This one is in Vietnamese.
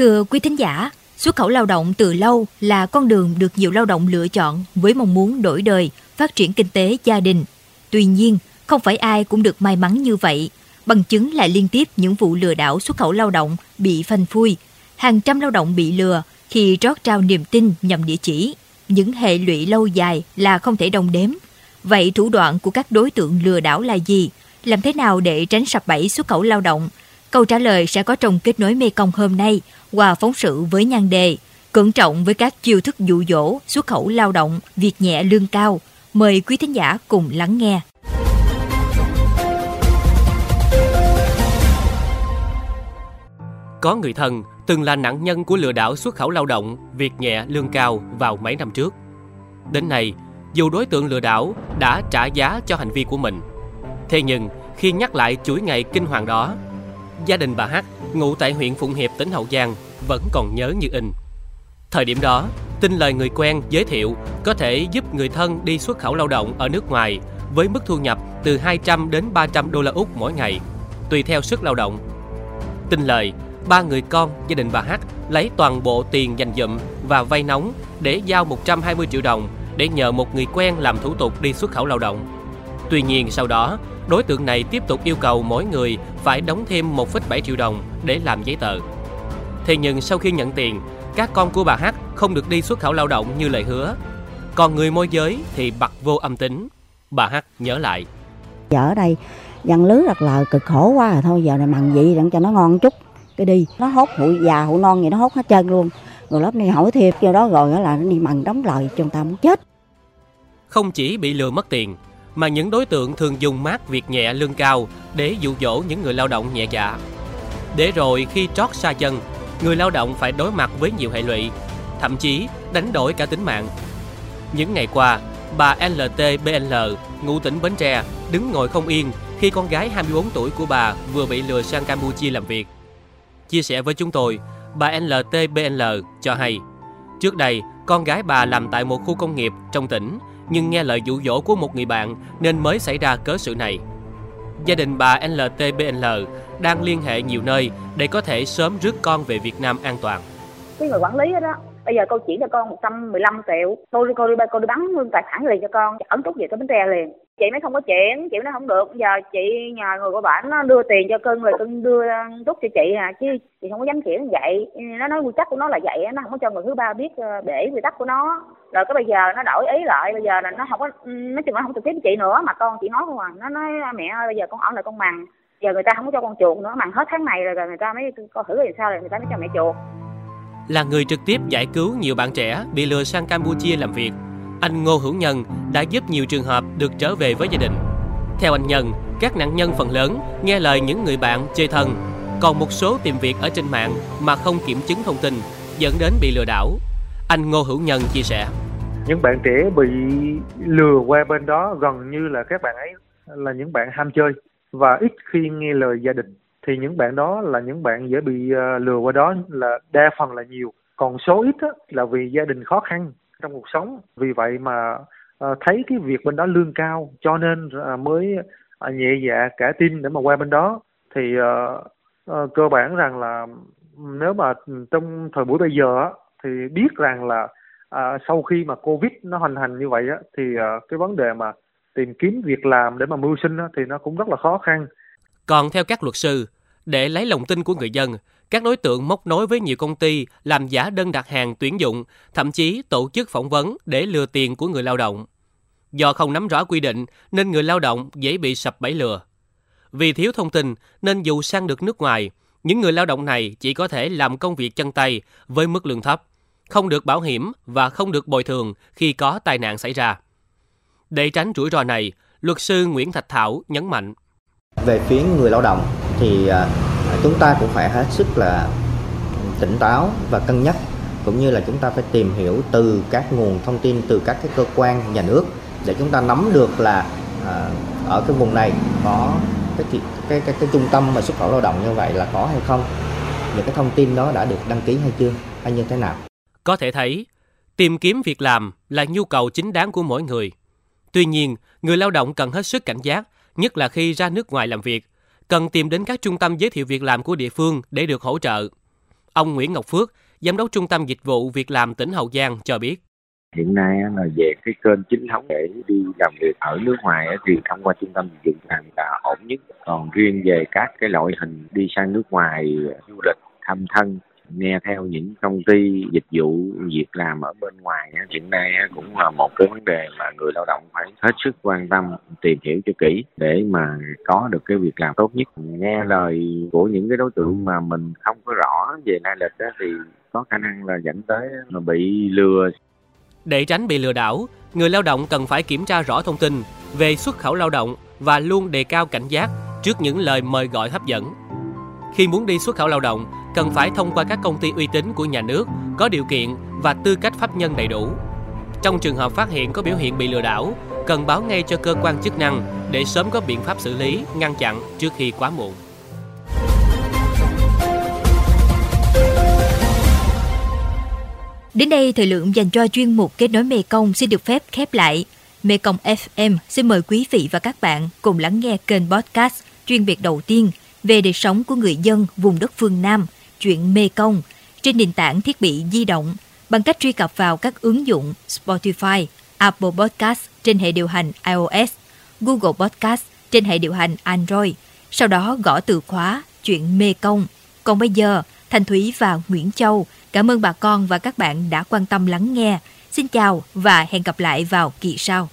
Thưa quý thính giả, xuất khẩu lao động từ lâu là con đường được nhiều lao động lựa chọn với mong muốn đổi đời, phát triển kinh tế gia đình. Tuy nhiên, không phải ai cũng được may mắn như vậy. Bằng chứng là liên tiếp những vụ lừa đảo xuất khẩu lao động bị phanh phui. Hàng trăm lao động bị lừa khi trót trao niềm tin nhầm địa chỉ. Những hệ lụy lâu dài là không thể đồng đếm. Vậy thủ đoạn của các đối tượng lừa đảo là gì? Làm thế nào để tránh sập bẫy xuất khẩu lao động? Câu trả lời sẽ có trong kết nối Mekong hôm nay qua phóng sự với nhan đề Cẩn trọng với các chiêu thức dụ dỗ, xuất khẩu lao động, việc nhẹ lương cao. Mời quý thính giả cùng lắng nghe. Có người thân từng là nạn nhân của lừa đảo xuất khẩu lao động, việc nhẹ lương cao vào mấy năm trước. Đến nay, dù đối tượng lừa đảo đã trả giá cho hành vi của mình, thế nhưng khi nhắc lại chuỗi ngày kinh hoàng đó, gia đình bà H ngụ tại huyện Phụng Hiệp, tỉnh Hậu Giang vẫn còn nhớ như in. Thời điểm đó, tin lời người quen giới thiệu có thể giúp người thân đi xuất khẩu lao động ở nước ngoài với mức thu nhập từ 200 đến 300 đô la Úc mỗi ngày, tùy theo sức lao động. Tin lời, ba người con gia đình bà hát lấy toàn bộ tiền dành dụm và vay nóng để giao 120 triệu đồng để nhờ một người quen làm thủ tục đi xuất khẩu lao động. Tuy nhiên sau đó, đối tượng này tiếp tục yêu cầu mỗi người phải đóng thêm 1,7 triệu đồng để làm giấy tờ. Thế nhưng sau khi nhận tiền, các con của bà H không được đi xuất khẩu lao động như lời hứa. Còn người môi giới thì bật vô âm tính. Bà H nhớ lại. Giờ ở đây dân lứa đặt lời cực khổ quá rồi thôi giờ này mặn vị đặng cho nó ngon chút cái đi nó hốt hụi già hụi non gì nó hốt hết trơn luôn rồi lớp này hỏi thiệp cho đó rồi là nó đi mặn đóng lời cho người ta muốn chết Không chỉ bị lừa mất tiền, mà những đối tượng thường dùng mát việc nhẹ lương cao để dụ dỗ những người lao động nhẹ dạ. Để rồi khi trót xa chân, người lao động phải đối mặt với nhiều hệ lụy, thậm chí đánh đổi cả tính mạng. Những ngày qua, bà LTBL, ngụ tỉnh Bến Tre, đứng ngồi không yên khi con gái 24 tuổi của bà vừa bị lừa sang Campuchia làm việc. Chia sẻ với chúng tôi, bà LTBL cho hay, trước đây con gái bà làm tại một khu công nghiệp trong tỉnh nhưng nghe lời dụ dỗ của một người bạn nên mới xảy ra cớ sự này. Gia đình bà LTBL đang liên hệ nhiều nơi để có thể sớm rước con về Việt Nam an toàn. cái người quản lý đó, đó bây giờ cô chỉ cho con 115 triệu tôi đi cô đi cô đi bắn luôn tài sản liền cho con ẩn trút về tới bến tre liền chị mới không có chuyện chị nó không được. Giờ chị nhờ người của bạn nó đưa tiền cho cưng rồi cưng đưa ờ, rút cho chị à chứ chị không có dám chuyển vậy. Nó nói quy tắc của nó là vậy nó không có cho người thứ ba biết ờ, để quy tắc của nó. Rồi cái bây giờ nó đổi ý lại bây giờ là nó không có nói chung nó không trực tiếp với chị nữa mà con chị nói không à. Nó nói ờ, mẹ ơi bây giờ con ở lại con mằng. Giờ người ta không có cho con chuột nữa mằng hết tháng này rồi, rồi người ta mới coi thử rồi sao rồi người ta mới cho mẹ chuột. Là người trực tiếp giải cứu nhiều bạn trẻ bị lừa sang Campuchia làm việc, anh Ngô Hữu Nhân đã giúp nhiều trường hợp được trở về với gia đình. Theo anh Nhân, các nạn nhân phần lớn nghe lời những người bạn chơi thân, còn một số tìm việc ở trên mạng mà không kiểm chứng thông tin, dẫn đến bị lừa đảo. Anh Ngô Hữu Nhân chia sẻ. những bạn trẻ bị lừa qua bên đó gần như là các bạn ấy là những bạn ham chơi và ít khi nghe lời gia đình thì những bạn đó là những bạn dễ bị ờ, lừa qua đó là đa phần là nhiều còn số ít là vì gia đình khó khăn trong cuộc sống. Vì vậy mà ờ, thấy cái việc bên đó lương cao cho nên ờ, mới ờ, nhẹ dạ cả tin để mà qua bên đó. Thì cơ bản rằng là nếu mà trong thời buổi bây giờ thì biết rằng là à, sau khi mà covid nó hoành hành như vậy á thì à, cái vấn đề mà tìm kiếm việc làm để mà mưu sinh á, thì nó cũng rất là khó khăn. Còn theo các luật sư, để lấy lòng tin của người dân, các đối tượng móc nối với nhiều công ty làm giả đơn đặt hàng tuyển dụng, thậm chí tổ chức phỏng vấn để lừa tiền của người lao động. Do không nắm rõ quy định nên người lao động dễ bị sập bẫy lừa. Vì thiếu thông tin nên dù sang được nước ngoài, những người lao động này chỉ có thể làm công việc chân tay với mức lương thấp, không được bảo hiểm và không được bồi thường khi có tai nạn xảy ra. Để tránh rủi ro này, luật sư Nguyễn Thạch Thảo nhấn mạnh. về phía người lao động thì à, chúng ta cũng phải hết sức là tỉnh táo và cân nhắc cũng như là chúng ta phải tìm hiểu từ các nguồn thông tin từ các cái cơ quan nhà nước để chúng ta nắm được là à, ở cái vùng này có cái cái cái cái, cái trung tâm mà xuất khẩu lao động như vậy là có hay không những cái thông tin đó đã được đăng ký hay chưa hay như thế nào Có thể thấy, tìm kiếm việc làm là nhu cầu chính đáng của mỗi người. Tuy nhiên, người lao động cần hết sức cảnh giác, nhất là khi ra nước ngoài làm việc, cần tìm đến các trung tâm giới thiệu việc làm của địa phương để được hỗ trợ. Ông Nguyễn Ngọc Phước, Giám đốc Trung tâm Dịch vụ Việc làm tỉnh Hậu Giang cho biết. Hiện nay là về cái kênh chính thống để đi làm việc ở nước ngoài thì thông qua trung tâm dịch vụ làm là ổn nhất. Còn riêng về các cái loại hình đi sang nước ngoài du lịch thăm thân nghe theo những công ty dịch vụ việc làm ở bên ngoài hiện nay cũng là một cái vấn đề mà người lao động phải hết sức quan tâm, tìm hiểu cho kỹ để mà có được cái việc làm tốt nhất. Nghe lời của những cái đối tượng mà mình không có rõ về lai lịch thì có khả năng là dẫn tới là bị lừa. Để tránh bị lừa đảo, người lao động cần phải kiểm tra rõ thông tin về xuất khẩu lao động và luôn đề cao cảnh giác trước những lời mời gọi hấp dẫn. Khi muốn đi xuất khẩu lao động cần phải thông qua các công ty uy tín của nhà nước có điều kiện và tư cách pháp nhân đầy đủ. Trong trường hợp phát hiện có biểu hiện bị lừa đảo, cần báo ngay cho cơ quan chức năng để sớm có biện pháp xử lý, ngăn chặn trước khi quá muộn. Đến đây, thời lượng dành cho chuyên mục Kết nối Mê Công xin được phép khép lại. Mê Công FM xin mời quý vị và các bạn cùng lắng nghe kênh podcast chuyên biệt đầu tiên về đời sống của người dân vùng đất phương Nam, chuyện Mê Công, trên nền tảng thiết bị di động bằng cách truy cập vào các ứng dụng Spotify, Apple Podcast trên hệ điều hành iOS, Google Podcast trên hệ điều hành Android, sau đó gõ từ khóa chuyện Mê Công. Còn bây giờ, Thanh Thúy và Nguyễn Châu cảm ơn bà con và các bạn đã quan tâm lắng nghe. Xin chào và hẹn gặp lại vào kỳ sau.